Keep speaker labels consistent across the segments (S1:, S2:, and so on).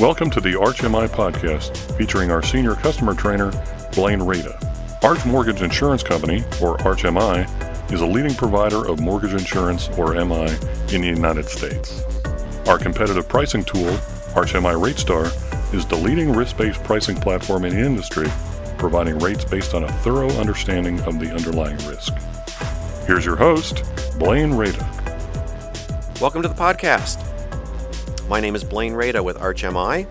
S1: Welcome to the ArchMI podcast featuring our senior customer trainer, Blaine Rada. Arch Mortgage Insurance Company, or ArchMI, is a leading provider of mortgage insurance, or MI, in the United States. Our competitive pricing tool, ArchMI RateStar, is the leading risk based pricing platform in the industry, providing rates based on a thorough understanding of the underlying risk. Here's your host, Blaine Rada.
S2: Welcome to the podcast. My name is Blaine Rada with ArchMI.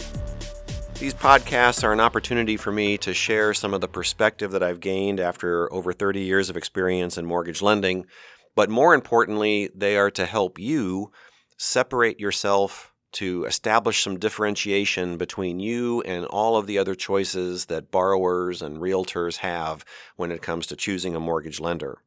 S2: These podcasts are an opportunity for me to share some of the perspective that I've gained after over 30 years of experience in mortgage lending. But more importantly, they are to help you separate yourself to establish some differentiation between you and all of the other choices that borrowers and realtors have when it comes to choosing a mortgage lender.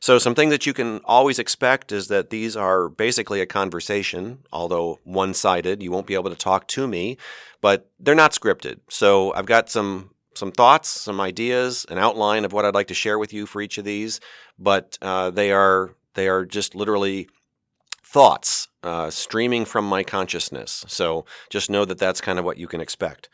S2: So, something that you can always expect is that these are basically a conversation, although one sided. You won't be able to talk to me, but they're not scripted. So, I've got some some thoughts, some ideas, an outline of what I'd like to share with you for each of these, but uh, they are they are just literally thoughts uh, streaming from my consciousness. So just know that that's kind of what you can expect.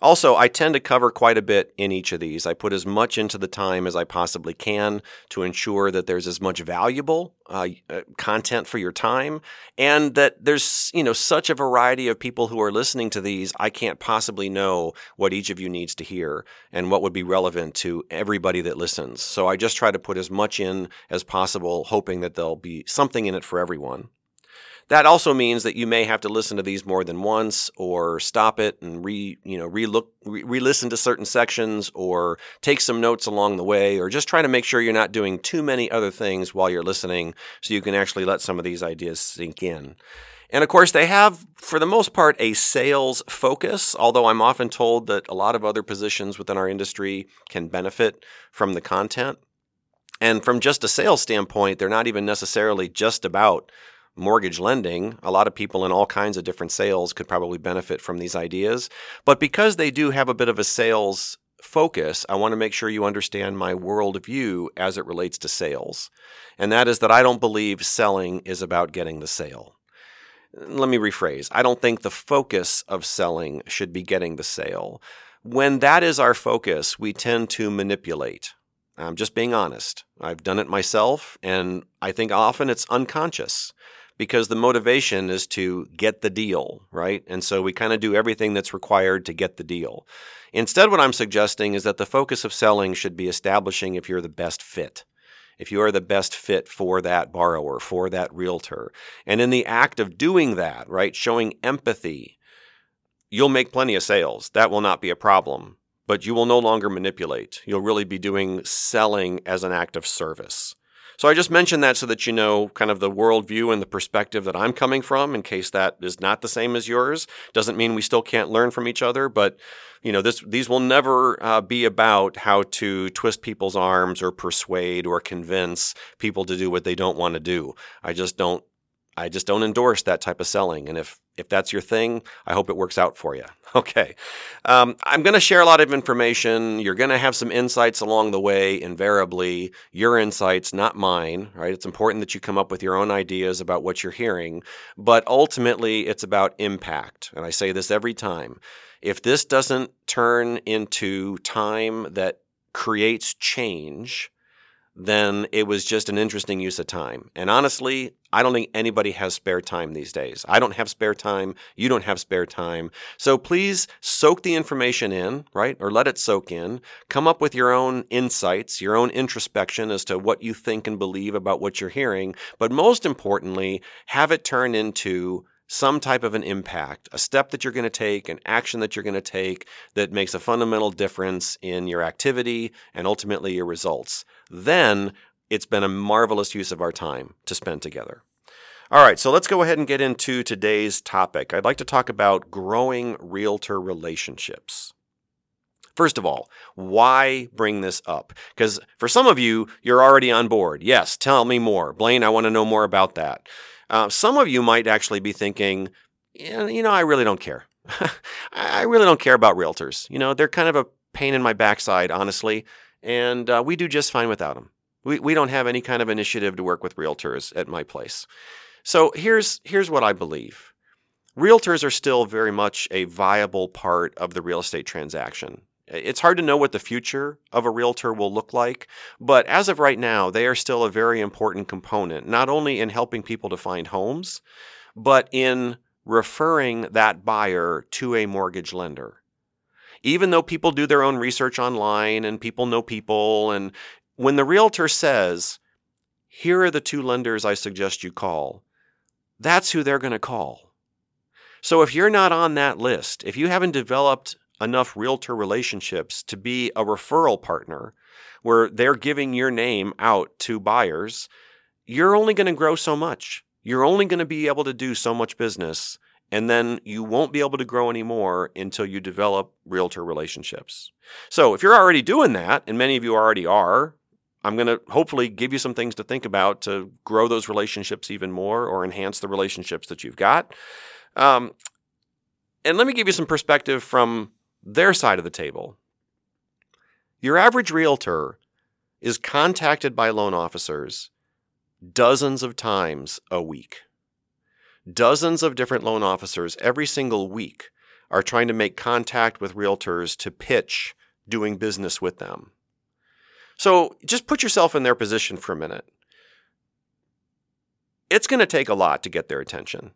S2: Also, I tend to cover quite a bit in each of these. I put as much into the time as I possibly can to ensure that there's as much valuable uh, uh, content for your time, and that there's you know such a variety of people who are listening to these. I can't possibly know what each of you needs to hear and what would be relevant to everybody that listens. So I just try to put as much in as possible, hoping that there'll be something in it for everyone. That also means that you may have to listen to these more than once, or stop it and re you know re-look re-listen to certain sections, or take some notes along the way, or just try to make sure you're not doing too many other things while you're listening, so you can actually let some of these ideas sink in. And of course, they have, for the most part, a sales focus, although I'm often told that a lot of other positions within our industry can benefit from the content. And from just a sales standpoint, they're not even necessarily just about mortgage lending, a lot of people in all kinds of different sales could probably benefit from these ideas. But because they do have a bit of a sales focus, I want to make sure you understand my worldview as it relates to sales. And that is that I don't believe selling is about getting the sale. Let me rephrase I don't think the focus of selling should be getting the sale. When that is our focus, we tend to manipulate. I'm just being honest. I've done it myself, and I think often it's unconscious because the motivation is to get the deal, right? And so we kind of do everything that's required to get the deal. Instead, what I'm suggesting is that the focus of selling should be establishing if you're the best fit. If you are the best fit for that borrower, for that realtor. And in the act of doing that, right, showing empathy, you'll make plenty of sales. That will not be a problem. But you will no longer manipulate. You'll really be doing selling as an act of service. So I just mentioned that so that you know kind of the worldview and the perspective that I'm coming from in case that is not the same as yours. Doesn't mean we still can't learn from each other, but you know this these will never uh, be about how to twist people's arms or persuade or convince people to do what they don't want to do. I just don't I just don't endorse that type of selling. And if if that's your thing, I hope it works out for you. Okay. Um, I'm going to share a lot of information. You're going to have some insights along the way, invariably. Your insights, not mine, right? It's important that you come up with your own ideas about what you're hearing. But ultimately, it's about impact. And I say this every time. If this doesn't turn into time that creates change, then it was just an interesting use of time. And honestly, I don't think anybody has spare time these days. I don't have spare time. You don't have spare time. So please soak the information in, right? Or let it soak in. Come up with your own insights, your own introspection as to what you think and believe about what you're hearing. But most importantly, have it turn into some type of an impact, a step that you're going to take, an action that you're going to take that makes a fundamental difference in your activity and ultimately your results. Then it's been a marvelous use of our time to spend together. All right, so let's go ahead and get into today's topic. I'd like to talk about growing realtor relationships. First of all, why bring this up? Because for some of you, you're already on board. Yes, tell me more. Blaine, I want to know more about that. Uh, some of you might actually be thinking, you know, I really don't care. I really don't care about realtors. You know, they're kind of a pain in my backside, honestly, and uh, we do just fine without them. We, we don't have any kind of initiative to work with realtors at my place. So here's here's what I believe. realtors are still very much a viable part of the real estate transaction. It's hard to know what the future of a realtor will look like, but as of right now, they are still a very important component, not only in helping people to find homes, but in referring that buyer to a mortgage lender. Even though people do their own research online and people know people, and when the realtor says, Here are the two lenders I suggest you call, that's who they're going to call. So if you're not on that list, if you haven't developed enough realtor relationships to be a referral partner where they're giving your name out to buyers, you're only going to grow so much. You're only going to be able to do so much business, and then you won't be able to grow anymore until you develop realtor relationships. So, if you're already doing that, and many of you already are, I'm going to hopefully give you some things to think about to grow those relationships even more or enhance the relationships that you've got. Um, and let me give you some perspective from their side of the table. Your average realtor is contacted by loan officers dozens of times a week. Dozens of different loan officers every single week are trying to make contact with realtors to pitch doing business with them. So just put yourself in their position for a minute. It's going to take a lot to get their attention.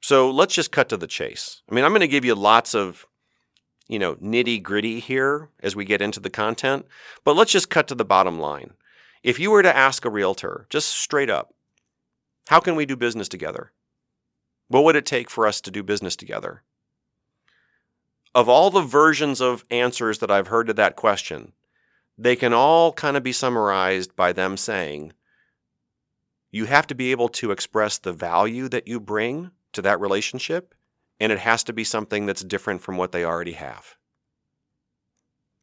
S2: So let's just cut to the chase. I mean, I'm going to give you lots of, you know, nitty gritty here as we get into the content, but let's just cut to the bottom line. If you were to ask a realtor, just straight up, how can we do business together? What would it take for us to do business together? Of all the versions of answers that I've heard to that question, they can all kind of be summarized by them saying, you have to be able to express the value that you bring to that relationship, and it has to be something that's different from what they already have.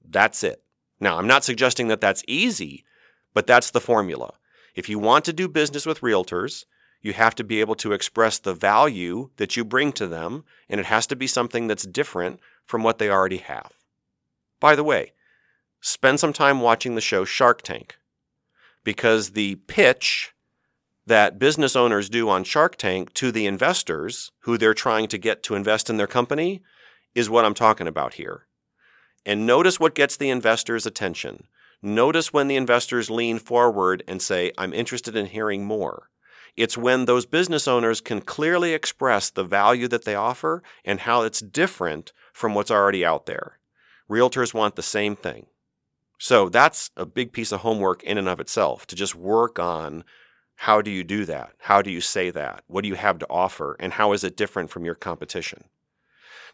S2: That's it. Now, I'm not suggesting that that's easy, but that's the formula. If you want to do business with realtors, you have to be able to express the value that you bring to them, and it has to be something that's different from what they already have. By the way, spend some time watching the show Shark Tank because the pitch that business owners do on Shark Tank to the investors who they're trying to get to invest in their company is what I'm talking about here. And notice what gets the investors' attention. Notice when the investors lean forward and say, I'm interested in hearing more. It's when those business owners can clearly express the value that they offer and how it's different from what's already out there. Realtors want the same thing. So that's a big piece of homework in and of itself to just work on how do you do that? How do you say that? What do you have to offer? And how is it different from your competition?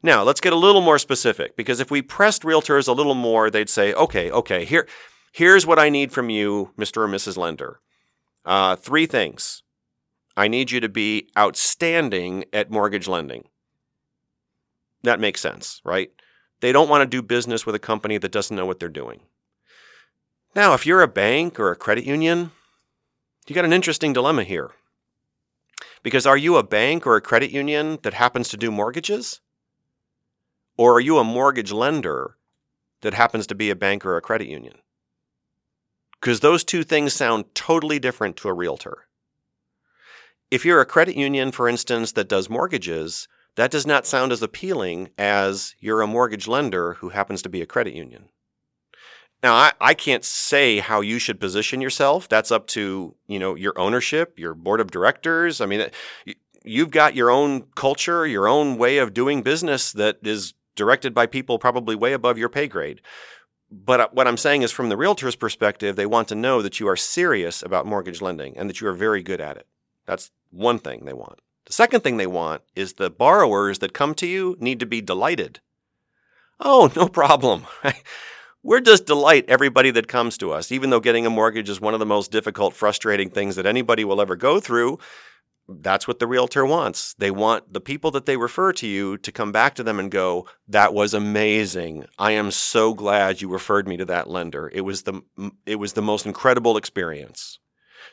S2: Now, let's get a little more specific because if we pressed realtors a little more, they'd say, okay, okay, here, Here's what I need from you, Mr. or Mrs. Lender. Uh, three things. I need you to be outstanding at mortgage lending. That makes sense, right? They don't want to do business with a company that doesn't know what they're doing. Now, if you're a bank or a credit union, you got an interesting dilemma here. Because are you a bank or a credit union that happens to do mortgages? Or are you a mortgage lender that happens to be a bank or a credit union? because those two things sound totally different to a realtor. If you're a credit union, for instance, that does mortgages, that does not sound as appealing as you're a mortgage lender who happens to be a credit union. Now, I, I can't say how you should position yourself. That's up to you know your ownership, your board of directors. I mean, you've got your own culture, your own way of doing business that is directed by people probably way above your pay grade. But uh, what I'm saying is, from the realtor's perspective, they want to know that you are serious about mortgage lending and that you are very good at it. That's one thing they want. The second thing they want is the borrowers that come to you need to be delighted. Oh, no problem. We're just delight everybody that comes to us, even though getting a mortgage is one of the most difficult, frustrating things that anybody will ever go through that's what the realtor wants. They want the people that they refer to you to come back to them and go, "That was amazing. I am so glad you referred me to that lender. It was the it was the most incredible experience."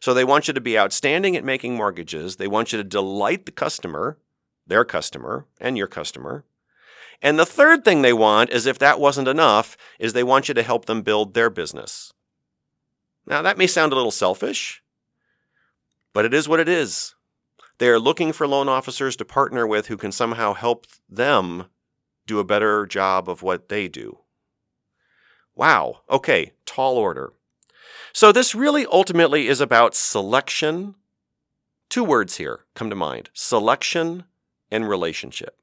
S2: So they want you to be outstanding at making mortgages. They want you to delight the customer, their customer, and your customer. And the third thing they want is if that wasn't enough, is they want you to help them build their business. Now that may sound a little selfish, but it is what it is. They are looking for loan officers to partner with who can somehow help them do a better job of what they do. Wow. Okay, tall order. So this really ultimately is about selection. Two words here come to mind selection and relationship.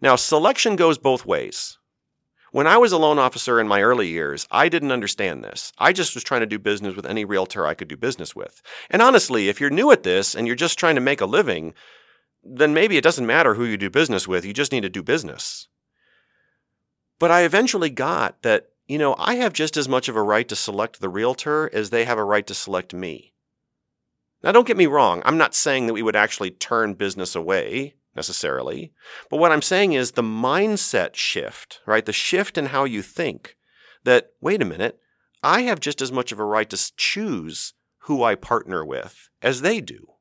S2: Now, selection goes both ways. When I was a loan officer in my early years, I didn't understand this. I just was trying to do business with any realtor I could do business with. And honestly, if you're new at this and you're just trying to make a living, then maybe it doesn't matter who you do business with, you just need to do business. But I eventually got that, you know, I have just as much of a right to select the realtor as they have a right to select me. Now, don't get me wrong, I'm not saying that we would actually turn business away necessarily. But what I'm saying is the mindset shift, right? The shift in how you think that, wait a minute, I have just as much of a right to choose who I partner with as they do.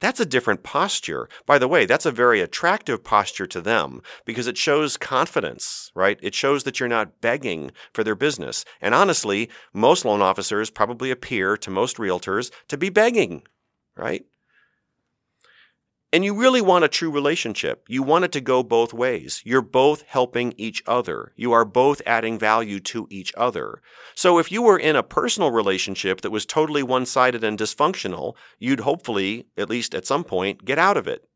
S2: That's a different posture. By the way, that's a very attractive posture to them because it shows confidence, right? It shows that you're not begging for their business. And honestly, most loan officers probably appear to most realtors to be begging, right? And you really want a true relationship. You want it to go both ways. You're both helping each other. You are both adding value to each other. So if you were in a personal relationship that was totally one sided and dysfunctional, you'd hopefully, at least at some point, get out of it.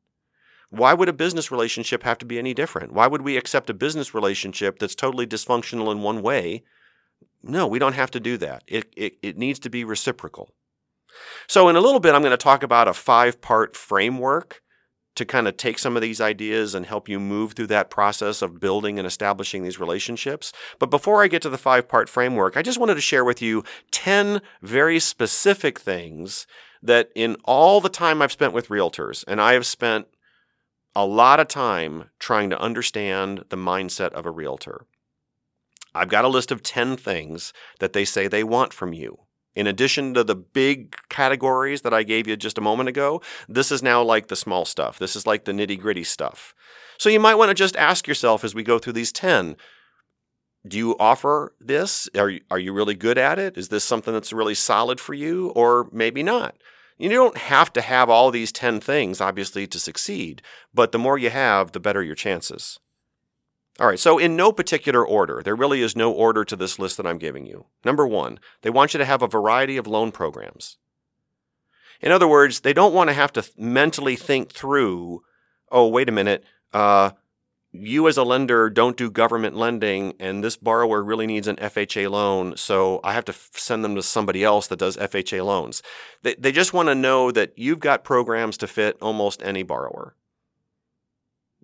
S2: Why would a business relationship have to be any different? Why would we accept a business relationship that's totally dysfunctional in one way? No, we don't have to do that. It, it, it needs to be reciprocal. So, in a little bit, I'm going to talk about a five part framework to kind of take some of these ideas and help you move through that process of building and establishing these relationships. But before I get to the five part framework, I just wanted to share with you 10 very specific things that in all the time I've spent with realtors, and I have spent a lot of time trying to understand the mindset of a realtor. I've got a list of 10 things that they say they want from you. In addition to the big categories that I gave you just a moment ago, this is now like the small stuff. This is like the nitty gritty stuff. So you might want to just ask yourself as we go through these 10 do you offer this? Are you, are you really good at it? Is this something that's really solid for you? Or maybe not? You don't have to have all these 10 things, obviously, to succeed, but the more you have, the better your chances. All right, so in no particular order, there really is no order to this list that I'm giving you. Number one, they want you to have a variety of loan programs. In other words, they don't want to have to mentally think through, oh, wait a minute, uh, you as a lender don't do government lending, and this borrower really needs an FHA loan, so I have to f- send them to somebody else that does FHA loans. They, they just want to know that you've got programs to fit almost any borrower.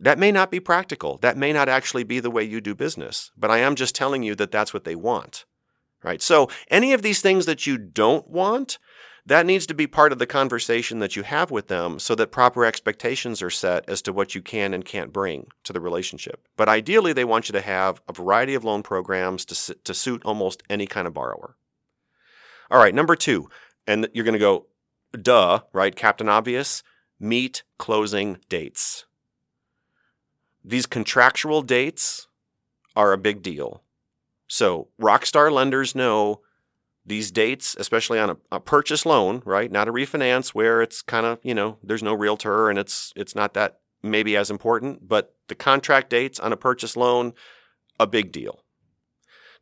S2: That may not be practical. That may not actually be the way you do business, but I am just telling you that that's what they want. Right? So, any of these things that you don't want, that needs to be part of the conversation that you have with them so that proper expectations are set as to what you can and can't bring to the relationship. But ideally, they want you to have a variety of loan programs to, to suit almost any kind of borrower. All right, number two, and you're going to go, duh, right? Captain Obvious, meet closing dates. These contractual dates are a big deal. So, rockstar lenders know these dates, especially on a, a, purchase loan, right? Not a refinance where it's kind of, you know, there's no realtor and it's it's not that maybe as important, but the contract dates on a purchase loan, a big deal.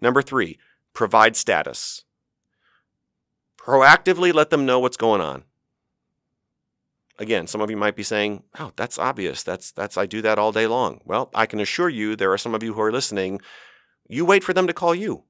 S2: Number 3, provide status. Proactively let them know what's going on. Again, some of you might be saying, "Oh, that's obvious. That's that's I do that all day long." Well, I can assure you there are some of you who are listening, you wait for them to call you.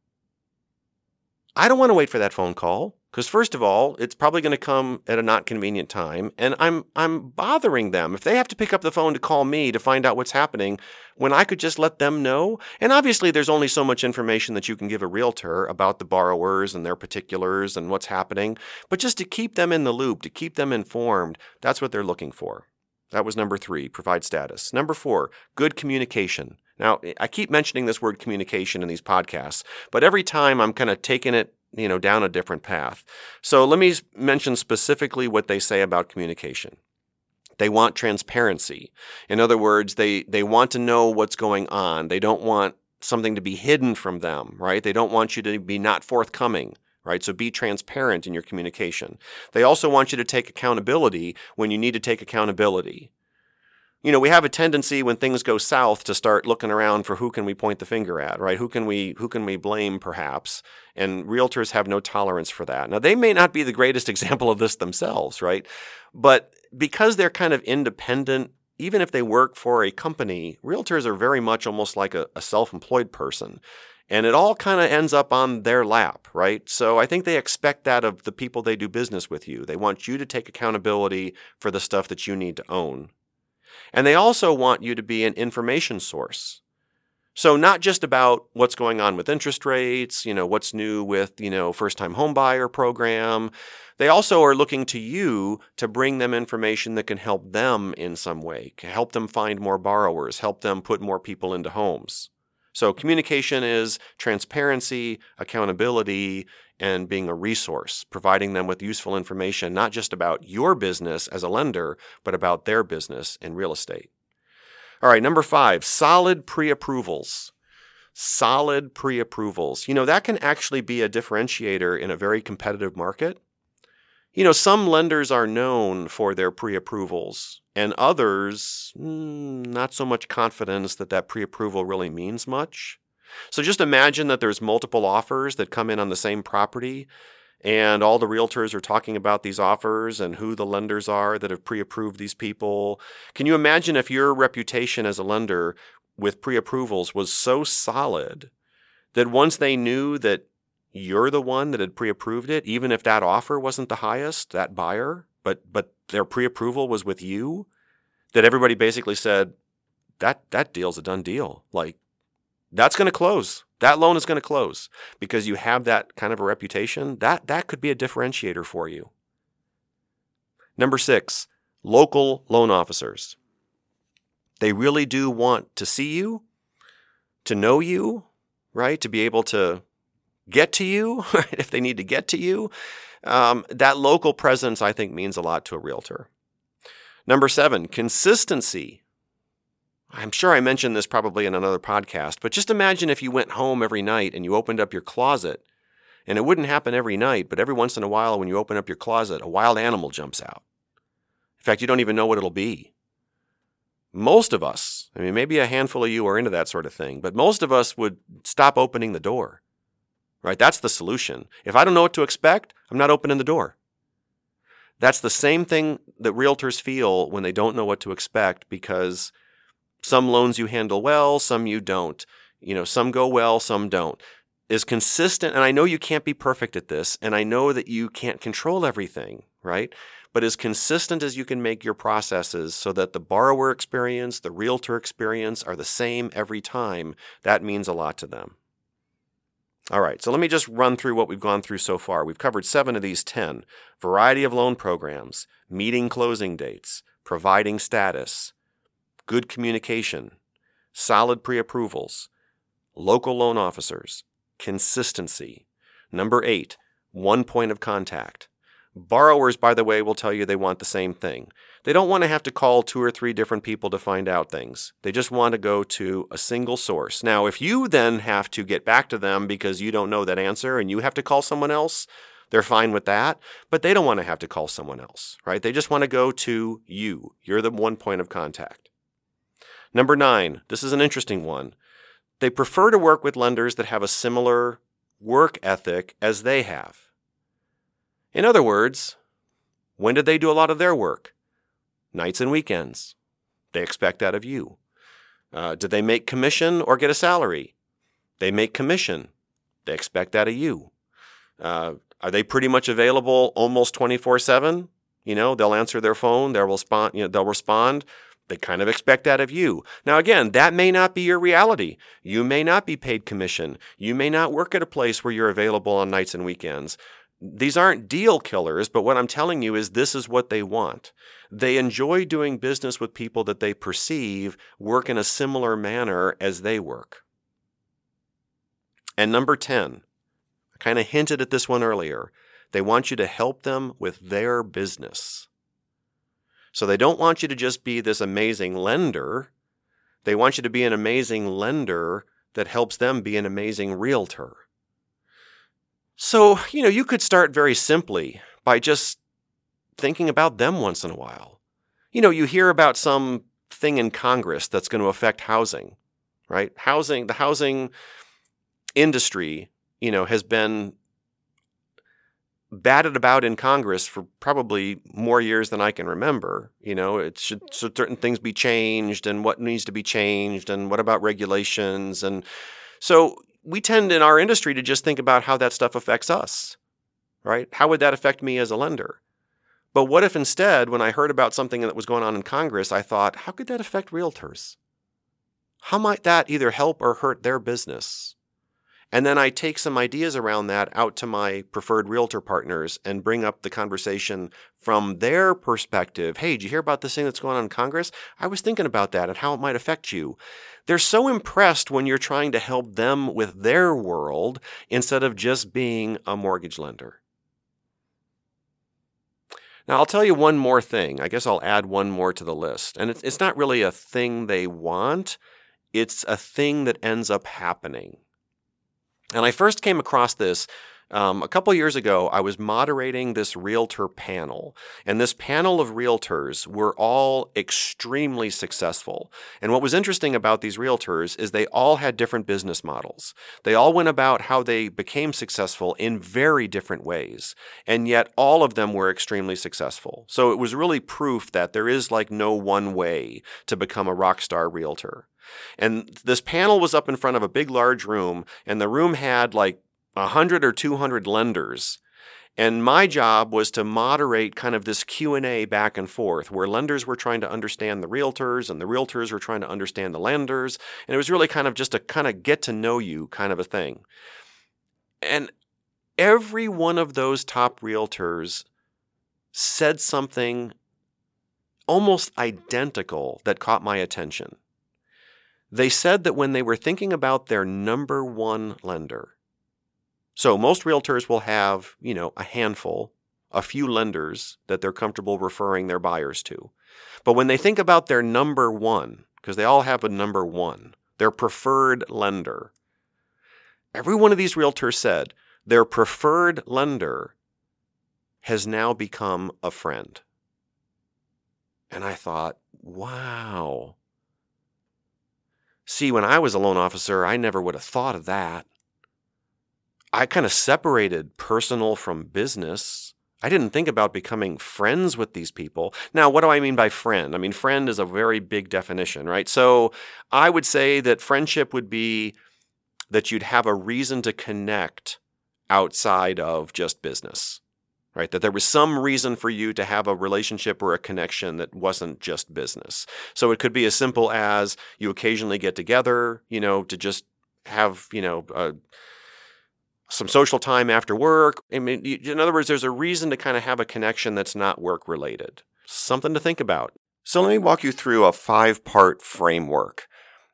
S2: I don't want to wait for that phone call because first of all, it's probably going to come at a not convenient time and I'm I'm bothering them. If they have to pick up the phone to call me to find out what's happening when I could just let them know. And obviously there's only so much information that you can give a realtor about the borrowers and their particulars and what's happening, but just to keep them in the loop, to keep them informed, that's what they're looking for. That was number 3, provide status. Number 4, good communication. Now, I keep mentioning this word communication in these podcasts, but every time I'm kind of taking it, you know, down a different path. So let me mention specifically what they say about communication. They want transparency. In other words, they, they want to know what's going on. They don't want something to be hidden from them, right? They don't want you to be not forthcoming, right? So be transparent in your communication. They also want you to take accountability when you need to take accountability. You know, we have a tendency when things go south to start looking around for who can we point the finger at, right? Who can we who can we blame perhaps? And realtors have no tolerance for that. Now, they may not be the greatest example of this themselves, right? But because they're kind of independent even if they work for a company, realtors are very much almost like a, a self employed person. And it all kind of ends up on their lap, right? So I think they expect that of the people they do business with you. They want you to take accountability for the stuff that you need to own. And they also want you to be an information source. So not just about what's going on with interest rates, you know, what's new with, you know, first-time homebuyer program. They also are looking to you to bring them information that can help them in some way, help them find more borrowers, help them put more people into homes. So communication is transparency, accountability, and being a resource, providing them with useful information, not just about your business as a lender, but about their business in real estate. All right, number five, solid pre approvals. Solid pre approvals. You know, that can actually be a differentiator in a very competitive market. You know, some lenders are known for their pre approvals, and others, mm, not so much confidence that that pre approval really means much. So just imagine that there's multiple offers that come in on the same property and all the realtors are talking about these offers and who the lenders are that have pre-approved these people. Can you imagine if your reputation as a lender with pre-approvals was so solid that once they knew that you're the one that had pre-approved it, even if that offer wasn't the highest, that buyer, but but their pre-approval was with you, that everybody basically said that that deal's a done deal. Like that's going to close. That loan is going to close because you have that kind of a reputation. That that could be a differentiator for you. Number 6, local loan officers. They really do want to see you, to know you, right? To be able to get to you? If they need to get to you. Um, that local presence, I think, means a lot to a realtor. Number seven, consistency. I'm sure I mentioned this probably in another podcast, but just imagine if you went home every night and you opened up your closet. And it wouldn't happen every night, but every once in a while when you open up your closet, a wild animal jumps out. In fact, you don't even know what it'll be. Most of us, I mean, maybe a handful of you are into that sort of thing, but most of us would stop opening the door. Right? That's the solution. If I don't know what to expect, I'm not opening the door. That's the same thing that realtors feel when they don't know what to expect because some loans you handle well, some you don't. You know, some go well, some don't. Is consistent, and I know you can't be perfect at this, and I know that you can't control everything, right? But as consistent as you can make your processes so that the borrower experience, the realtor experience are the same every time, that means a lot to them. All right, so let me just run through what we've gone through so far. We've covered seven of these 10 variety of loan programs, meeting closing dates, providing status, good communication, solid pre approvals, local loan officers, consistency. Number eight, one point of contact. Borrowers, by the way, will tell you they want the same thing. They don't want to have to call two or three different people to find out things. They just want to go to a single source. Now, if you then have to get back to them because you don't know that answer and you have to call someone else, they're fine with that, but they don't want to have to call someone else, right? They just want to go to you. You're the one point of contact. Number nine, this is an interesting one. They prefer to work with lenders that have a similar work ethic as they have. In other words, when did they do a lot of their work? Nights and weekends. They expect that of you. Uh, did they make commission or get a salary? They make commission. They expect that of you. Uh, are they pretty much available almost 24 7? You know, they'll answer their phone, they'll respond, you know, they'll respond. They kind of expect that of you. Now, again, that may not be your reality. You may not be paid commission. You may not work at a place where you're available on nights and weekends. These aren't deal killers, but what I'm telling you is this is what they want. They enjoy doing business with people that they perceive work in a similar manner as they work. And number 10, I kind of hinted at this one earlier. They want you to help them with their business. So they don't want you to just be this amazing lender. They want you to be an amazing lender that helps them be an amazing realtor. So, you know, you could start very simply by just thinking about them once in a while. You know, you hear about some thing in Congress that's going to affect housing, right? Housing, the housing industry, you know, has been batted about in Congress for probably more years than I can remember. You know, it should, should certain things be changed and what needs to be changed and what about regulations and so we tend in our industry to just think about how that stuff affects us, right? How would that affect me as a lender? But what if instead, when I heard about something that was going on in Congress, I thought, how could that affect realtors? How might that either help or hurt their business? And then I take some ideas around that out to my preferred realtor partners and bring up the conversation from their perspective. Hey, did you hear about this thing that's going on in Congress? I was thinking about that and how it might affect you. They're so impressed when you're trying to help them with their world instead of just being a mortgage lender. Now, I'll tell you one more thing. I guess I'll add one more to the list. And it's, it's not really a thing they want, it's a thing that ends up happening. And I first came across this um, a couple years ago, I was moderating this realtor panel, and this panel of realtors were all extremely successful. And what was interesting about these realtors is they all had different business models. They all went about how they became successful in very different ways, and yet all of them were extremely successful. So it was really proof that there is like no one way to become a rock star realtor. And this panel was up in front of a big, large room, and the room had like 100 or 200 lenders. And my job was to moderate kind of this Q&A back and forth where lenders were trying to understand the realtors and the realtors were trying to understand the lenders. And it was really kind of just a kind of get to know you kind of a thing. And every one of those top realtors said something almost identical that caught my attention. They said that when they were thinking about their number one lender, so most realtors will have, you know, a handful, a few lenders that they're comfortable referring their buyers to. But when they think about their number one, because they all have a number one, their preferred lender, every one of these realtors said their preferred lender has now become a friend. And I thought, wow. See, when I was a loan officer, I never would have thought of that. I kind of separated personal from business. I didn't think about becoming friends with these people. Now, what do I mean by friend? I mean, friend is a very big definition, right? So I would say that friendship would be that you'd have a reason to connect outside of just business, right? That there was some reason for you to have a relationship or a connection that wasn't just business. So it could be as simple as you occasionally get together, you know, to just have, you know, a some social time after work. I mean, in other words, there's a reason to kind of have a connection that's not work related. Something to think about. So let me walk you through a five part framework.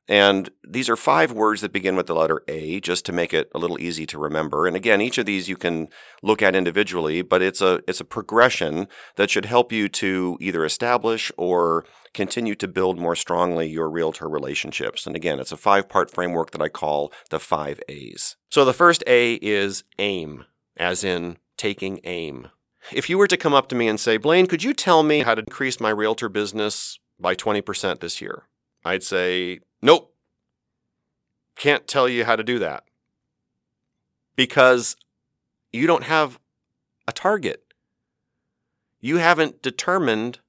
S2: And these are five words that begin with the letter A, just to make it a little easy to remember. And again, each of these you can look at individually, but it's a it's a progression that should help you to either establish or continue to build more strongly your realtor relationships. And again, it's a five part framework that I call the five A's. So the first A is aim, as in taking aim. If you were to come up to me and say, Blaine, could you tell me how to increase my realtor business by 20% this year? I'd say, nope. Can't tell you how to do that. Because you don't have a target. You haven't determined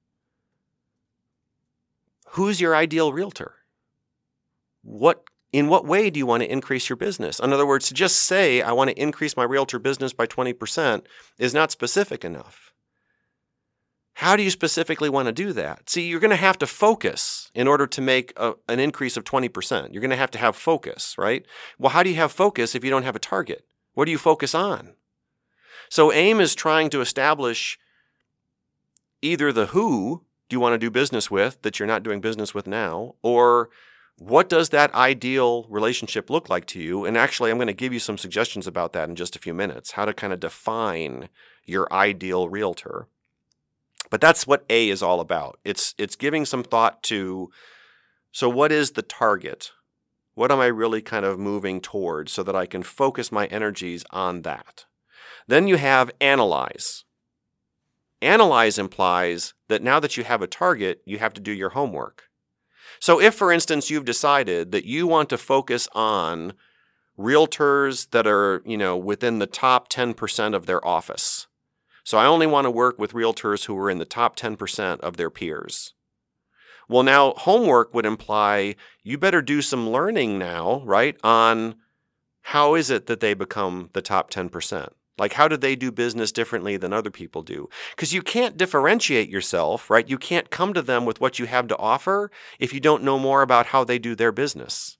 S2: who's your ideal realtor? What in what way do you want to increase your business? In other words, to just say I want to increase my realtor business by 20% is not specific enough. How do you specifically want to do that? See, you're going to have to focus in order to make a, an increase of 20%. You're going to have to have focus, right? Well, how do you have focus if you don't have a target? What do you focus on? So, AIM is trying to establish either the who, you want to do business with that you're not doing business with now? Or what does that ideal relationship look like to you? And actually, I'm going to give you some suggestions about that in just a few minutes, how to kind of define your ideal realtor. But that's what A is all about. It's it's giving some thought to so what is the target? What am I really kind of moving towards so that I can focus my energies on that? Then you have analyze. Analyze implies that now that you have a target, you have to do your homework. So, if, for instance, you've decided that you want to focus on realtors that are, you know, within the top 10% of their office. So, I only want to work with realtors who are in the top 10% of their peers. Well, now homework would imply you better do some learning now, right? On how is it that they become the top 10%? Like, how do they do business differently than other people do? Because you can't differentiate yourself, right? You can't come to them with what you have to offer if you don't know more about how they do their business.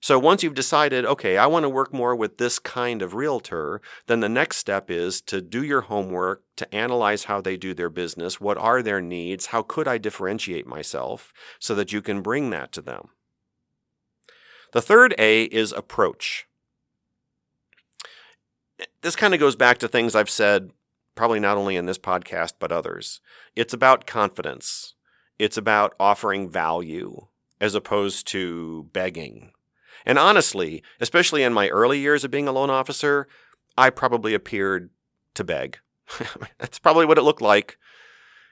S2: So once you've decided, okay, I want to work more with this kind of realtor, then the next step is to do your homework, to analyze how they do their business, what are their needs, how could I differentiate myself so that you can bring that to them. The third A is approach. This kind of goes back to things I've said probably not only in this podcast but others. It's about confidence. It's about offering value as opposed to begging and honestly, especially in my early years of being a loan officer, I probably appeared to beg. That's probably what it looked like.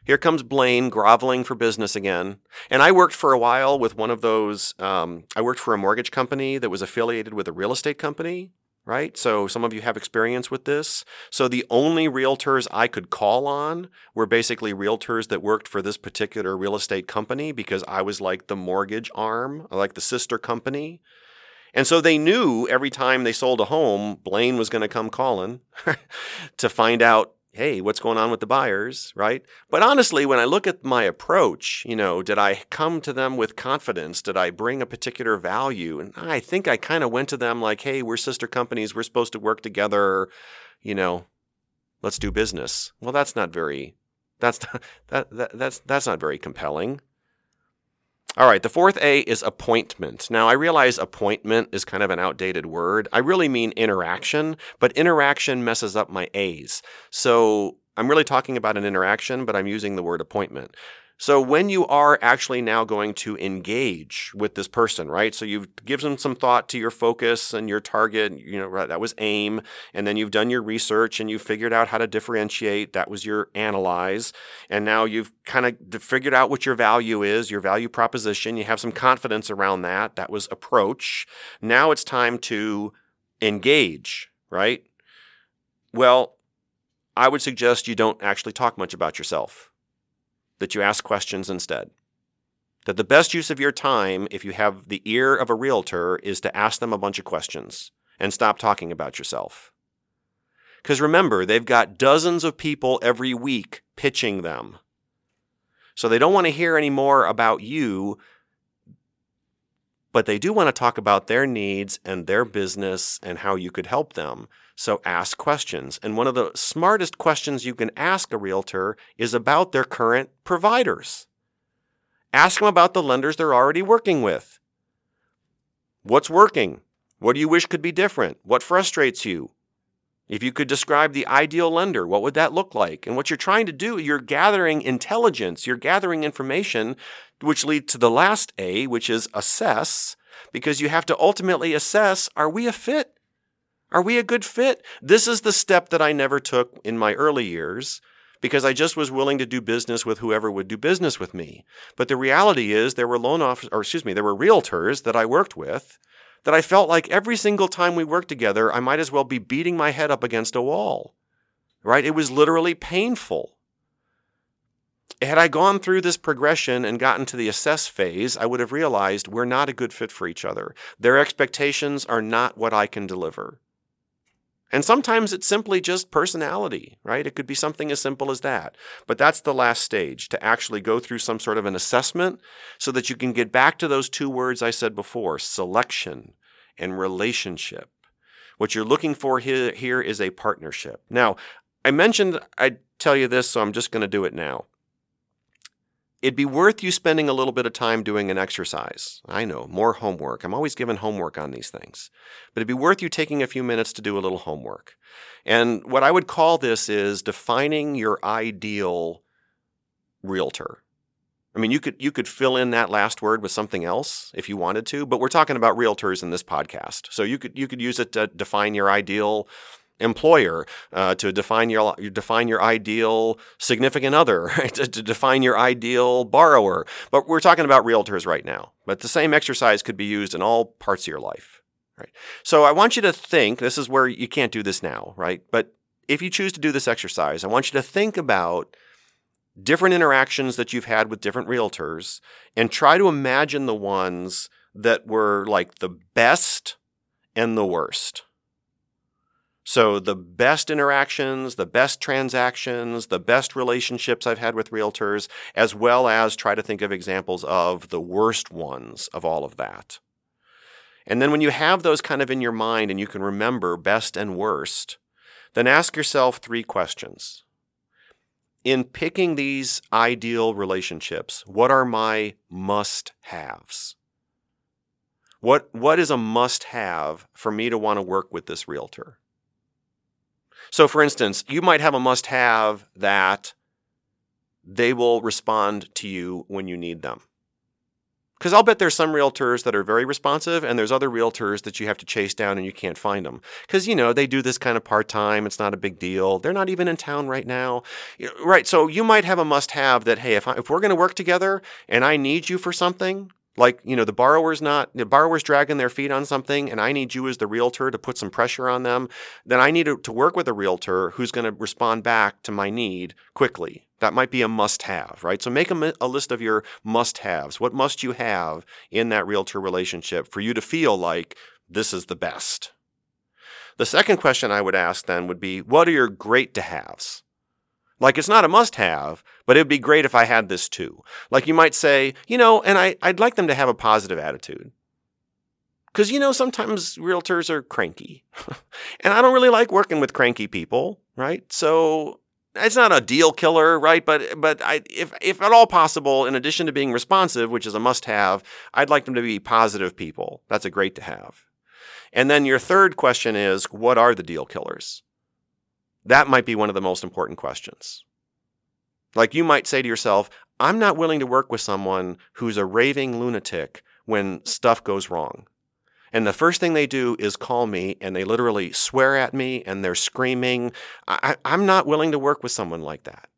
S2: Here comes Blaine groveling for business again. And I worked for a while with one of those, um, I worked for a mortgage company that was affiliated with a real estate company, right? So some of you have experience with this. So the only realtors I could call on were basically realtors that worked for this particular real estate company because I was like the mortgage arm, like the sister company. And so they knew every time they sold a home, Blaine was going to come calling to find out, hey, what's going on with the buyers, right? But honestly, when I look at my approach, you know, did I come to them with confidence? Did I bring a particular value? And I think I kind of went to them like, hey, we're sister companies, we're supposed to work together, you know, let's do business. Well, that's not very that's not, that, that that's that's not very compelling. All right, the fourth A is appointment. Now, I realize appointment is kind of an outdated word. I really mean interaction, but interaction messes up my A's. So I'm really talking about an interaction, but I'm using the word appointment. So when you are actually now going to engage with this person, right? So you've given some thought to your focus and your target, you know, right, that was aim, and then you've done your research and you've figured out how to differentiate, that was your analyze, and now you've kind of figured out what your value is, your value proposition, you have some confidence around that, that was approach. Now it's time to engage, right? Well, I would suggest you don't actually talk much about yourself that you ask questions instead. That the best use of your time, if you have the ear of a realtor, is to ask them a bunch of questions and stop talking about yourself. Because remember, they've got dozens of people every week pitching them. So they don't want to hear any more about you, but they do want to talk about their needs and their business and how you could help them. So ask questions. And one of the smartest questions you can ask a realtor is about their current providers. Ask them about the lenders they're already working with. What's working? What do you wish could be different? What frustrates you? If you could describe the ideal lender, what would that look like? And what you're trying to do, you're gathering intelligence, you're gathering information, which leads to the last A, which is assess, because you have to ultimately assess are we a fit? Are we a good fit? This is the step that I never took in my early years because I just was willing to do business with whoever would do business with me. But the reality is there were loan officers, or excuse me, there were realtors that I worked with that I felt like every single time we worked together, I might as well be beating my head up against a wall. Right? It was literally painful. Had I gone through this progression and gotten to the assess phase, I would have realized we're not a good fit for each other. Their expectations are not what I can deliver. And sometimes it's simply just personality, right? It could be something as simple as that. But that's the last stage to actually go through some sort of an assessment so that you can get back to those two words I said before selection and relationship. What you're looking for here, here is a partnership. Now, I mentioned I'd tell you this, so I'm just going to do it now it'd be worth you spending a little bit of time doing an exercise. I know, more homework. I'm always given homework on these things. But it'd be worth you taking a few minutes to do a little homework. And what I would call this is defining your ideal realtor. I mean, you could you could fill in that last word with something else if you wanted to, but we're talking about realtors in this podcast. So you could you could use it to define your ideal employer, uh, to define your define your ideal significant other, right? to, to define your ideal borrower. But we're talking about realtors right now. But the same exercise could be used in all parts of your life. Right. So I want you to think. This is where you can't do this now, right? But if you choose to do this exercise, I want you to think about different interactions that you've had with different realtors and try to imagine the ones that were like the best and the worst. So, the best interactions, the best transactions, the best relationships I've had with realtors, as well as try to think of examples of the worst ones of all of that. And then, when you have those kind of in your mind and you can remember best and worst, then ask yourself three questions. In picking these ideal relationships, what are my must haves? What, what is a must have for me to want to work with this realtor? So, for instance, you might have a must have that they will respond to you when you need them. Because I'll bet there's some realtors that are very responsive, and there's other realtors that you have to chase down and you can't find them. Because, you know, they do this kind of part time. It's not a big deal. They're not even in town right now. Right. So you might have a must have that, hey, if, I, if we're going to work together and I need you for something, like you know the borrower's not the borrower's dragging their feet on something and i need you as the realtor to put some pressure on them then i need to, work with a realtor who's going to respond back to my need quickly. That might be a must have right? So make a, a list of your must haves what must you have in that realtor relationship for you to feel like this is the best? The second question i would ask then would be what are your great to haves like it's not a must have, but it'd be great if I had this too. Like you might say, you know, and I, I'd like them to have a positive attitude. Because, you know, sometimes realtors are cranky. and I don't really like working with cranky people, right? So it's not a deal killer, right? But but I, if if at all possible, in addition to being responsive, which is a must-have, I'd like them to be positive people. That's a great to have. And then your third question is, what are the deal killers? That might be one of the most important questions. Like you might say to yourself, I'm not willing to work with someone who's a raving lunatic when stuff goes wrong. And the first thing they do is call me and they literally swear at me and they're screaming. I, am not willing to work with someone like that.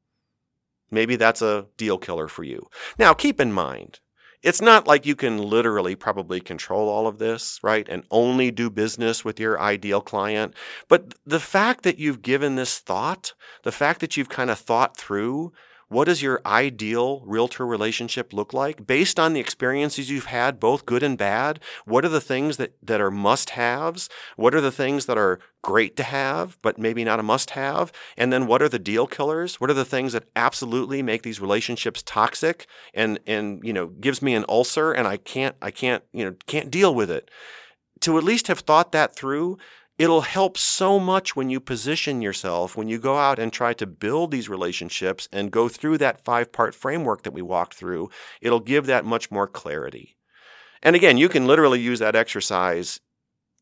S2: Maybe that's a deal killer for you. Now, keep in mind, it's not like you can literally probably control all of this, right? And only do business with your ideal client. But the fact that you've given this thought, the fact that you've kind of thought through what does your ideal realtor relationship look like based on the experiences you've had, both good and bad? What are the things that, that are must haves? What are the things that are great to have, but maybe not a must have? And then what are the deal killers? What are the things that absolutely make these relationships toxic and, and, you know, gives me an ulcer and I can't, I can't, you know, can't deal with it? To at least have thought that through It'll help so much when you position yourself, when you go out and try to build these relationships and go through that five part framework that we walked through. It'll give that much more clarity. And again, you can literally use that exercise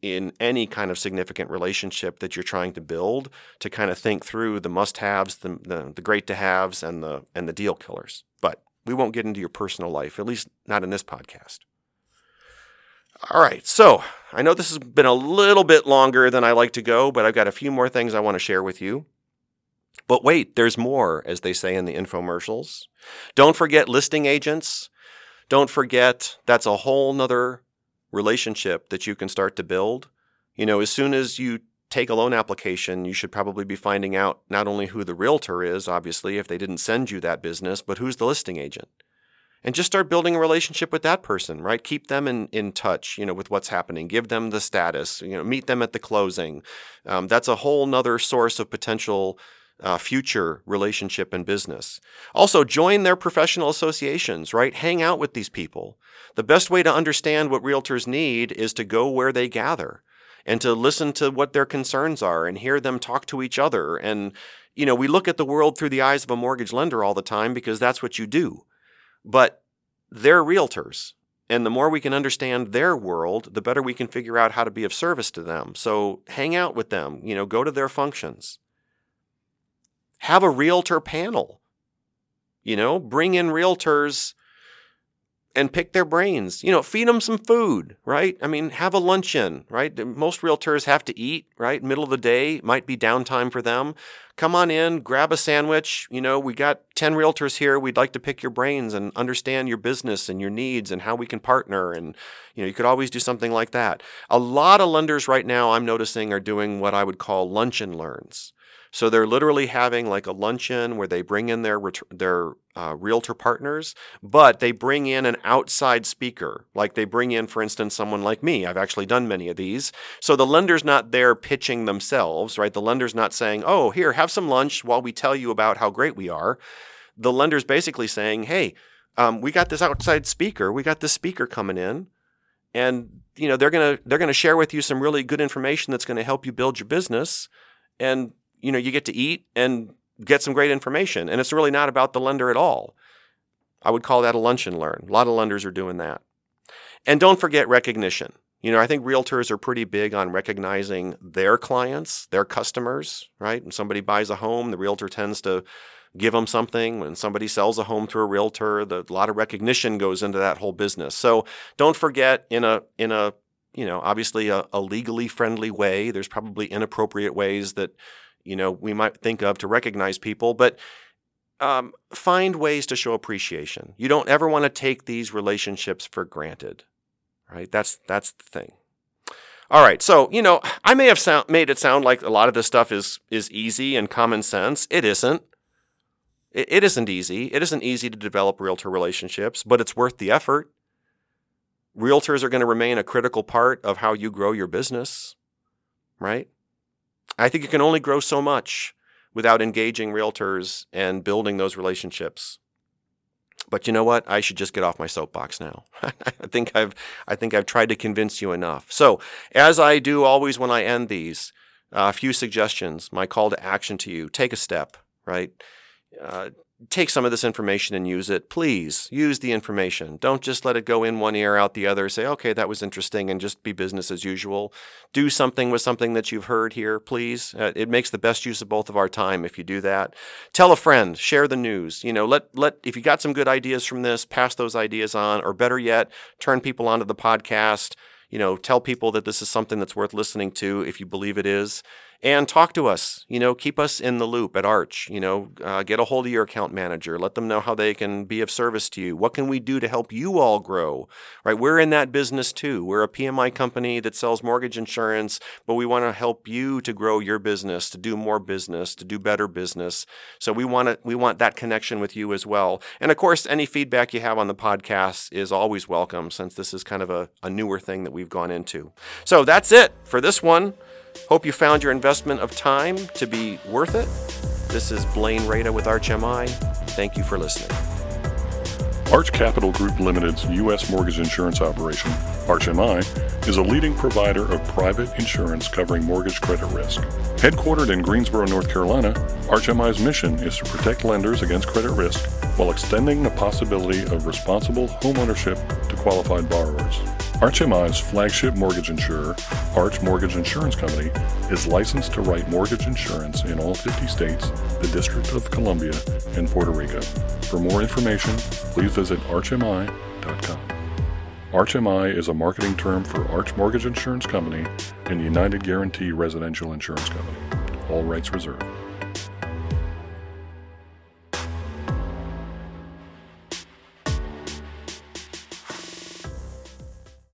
S2: in any kind of significant relationship that you're trying to build to kind of think through the must haves, the, the, the great to haves, and the, and the deal killers. But we won't get into your personal life, at least not in this podcast. All right, so I know this has been a little bit longer than I like to go, but I've got a few more things I want to share with you. But wait, there's more, as they say in the infomercials. Don't forget listing agents. Don't forget that's a whole nother relationship that you can start to build. You know, as soon as you take a loan application, you should probably be finding out not only who the realtor is, obviously, if they didn't send you that business, but who's the listing agent and just start building a relationship with that person, right? Keep them in, in touch, you know, with what's happening. Give them the status, you know, meet them at the closing. Um, that's a whole nother source of potential uh, future relationship and business. Also, join their professional associations, right? Hang out with these people. The best way to understand what realtors need is to go where they gather and to listen to what their concerns are and hear them talk to each other. And, you know, we look at the world through the eyes of a mortgage lender all the time because that's what you do. But they're realtors. And the more we can understand their world, the better we can figure out how to be of service to them. So hang out with them, you know, go to their functions. Have a realtor panel. You know, bring in realtors and pick their brains. You know, feed them some food, right? I mean, have a luncheon, right? Most realtors have to eat, right? Middle of the day might be downtime for them. Come on in, grab a sandwich. You know, we got 10 realtors here. We'd like to pick your brains and understand your business and your needs and how we can partner. And, you know, you could always do something like that. A lot of lenders right now, I'm noticing, are doing what I would call lunch and learns. So they're literally having like a luncheon where they bring in their their uh, realtor partners, but they bring in an outside speaker. Like they bring in, for instance, someone like me. I've actually done many of these. So the lender's not there pitching themselves, right? The lender's not saying, "Oh, here, have some lunch while we tell you about how great we are." The lender's basically saying, "Hey, um, we got this outside speaker. We got this speaker coming in." and you know they're going to they're going to share with you some really good information that's going to help you build your business and you know, you get to eat and get some great information. And it's really not about the lender at all. I would call that a lunch and learn. A lot of lenders are doing that. And don't forget recognition. You know, I think realtors are pretty big on recognizing their clients, their customers, right? When somebody buys a home, the realtor tends to give them something. When somebody sells a home to a realtor, the, a lot of recognition goes into that whole business. So don't forget in a in a you know obviously a, a legally friendly way. There's probably inappropriate ways that you know we might think of to recognize people, but um, find ways to show appreciation. You don't ever want to take these relationships for granted, right? That's that's the thing. All right, so you know I may have sound, made it sound like a lot of this stuff is is easy and common sense. It isn't. It, it isn't easy. It isn't easy to develop realtor relationships, but it's worth the effort. Realtors are going to remain a critical part of how you grow your business, right? I think you can only grow so much without engaging realtors and building those relationships. But you know what? I should just get off my soapbox now. I think I've I think I've tried to convince you enough. So, as I do always when I end these, a uh, few suggestions. My call to action to you: take a step. Right. Uh, take some of this information and use it. Please use the information. Don't just let it go in one ear, out the other. Say, okay, that was interesting, and just be business as usual. Do something with something that you've heard here, please. Uh, it makes the best use of both of our time if you do that. Tell a friend, share the news. You know, let let if you got some good ideas from this, pass those ideas on, or better yet, turn people onto the podcast. You know, tell people that this is something that's worth listening to if you believe it is and talk to us. You know, keep us in the loop at Arch. You know, uh, get a hold of your account manager. Let them know how they can be of service to you. What can we do to help you all grow? Right? We're in that business too. We're a PMI company that sells mortgage insurance, but we want to help you to grow your business, to do more business, to do better business. So we want to we want that connection with you as well. And of course, any feedback you have on the podcast is always welcome, since this is kind of a, a newer thing that we've gone into. So that's it for this one. Hope you found your investment of time to be worth it. This is Blaine Rada with ArchMI. Thank you for listening.
S1: Arch Capital Group Limited's U.S. mortgage insurance operation, ArchMI, is a leading provider of private insurance covering mortgage credit risk. Headquartered in Greensboro, North Carolina, ArchMI's mission is to protect lenders against credit risk while extending the possibility of responsible homeownership to qualified borrowers. ArchMI's flagship mortgage insurer, Arch Mortgage Insurance Company, is licensed to write mortgage insurance in all 50 states, the District of Columbia, and Puerto Rico. For more information, please visit archmi.com. ArchMI is a marketing term for Arch Mortgage Insurance Company and United Guaranty Residential Insurance Company. All rights reserved.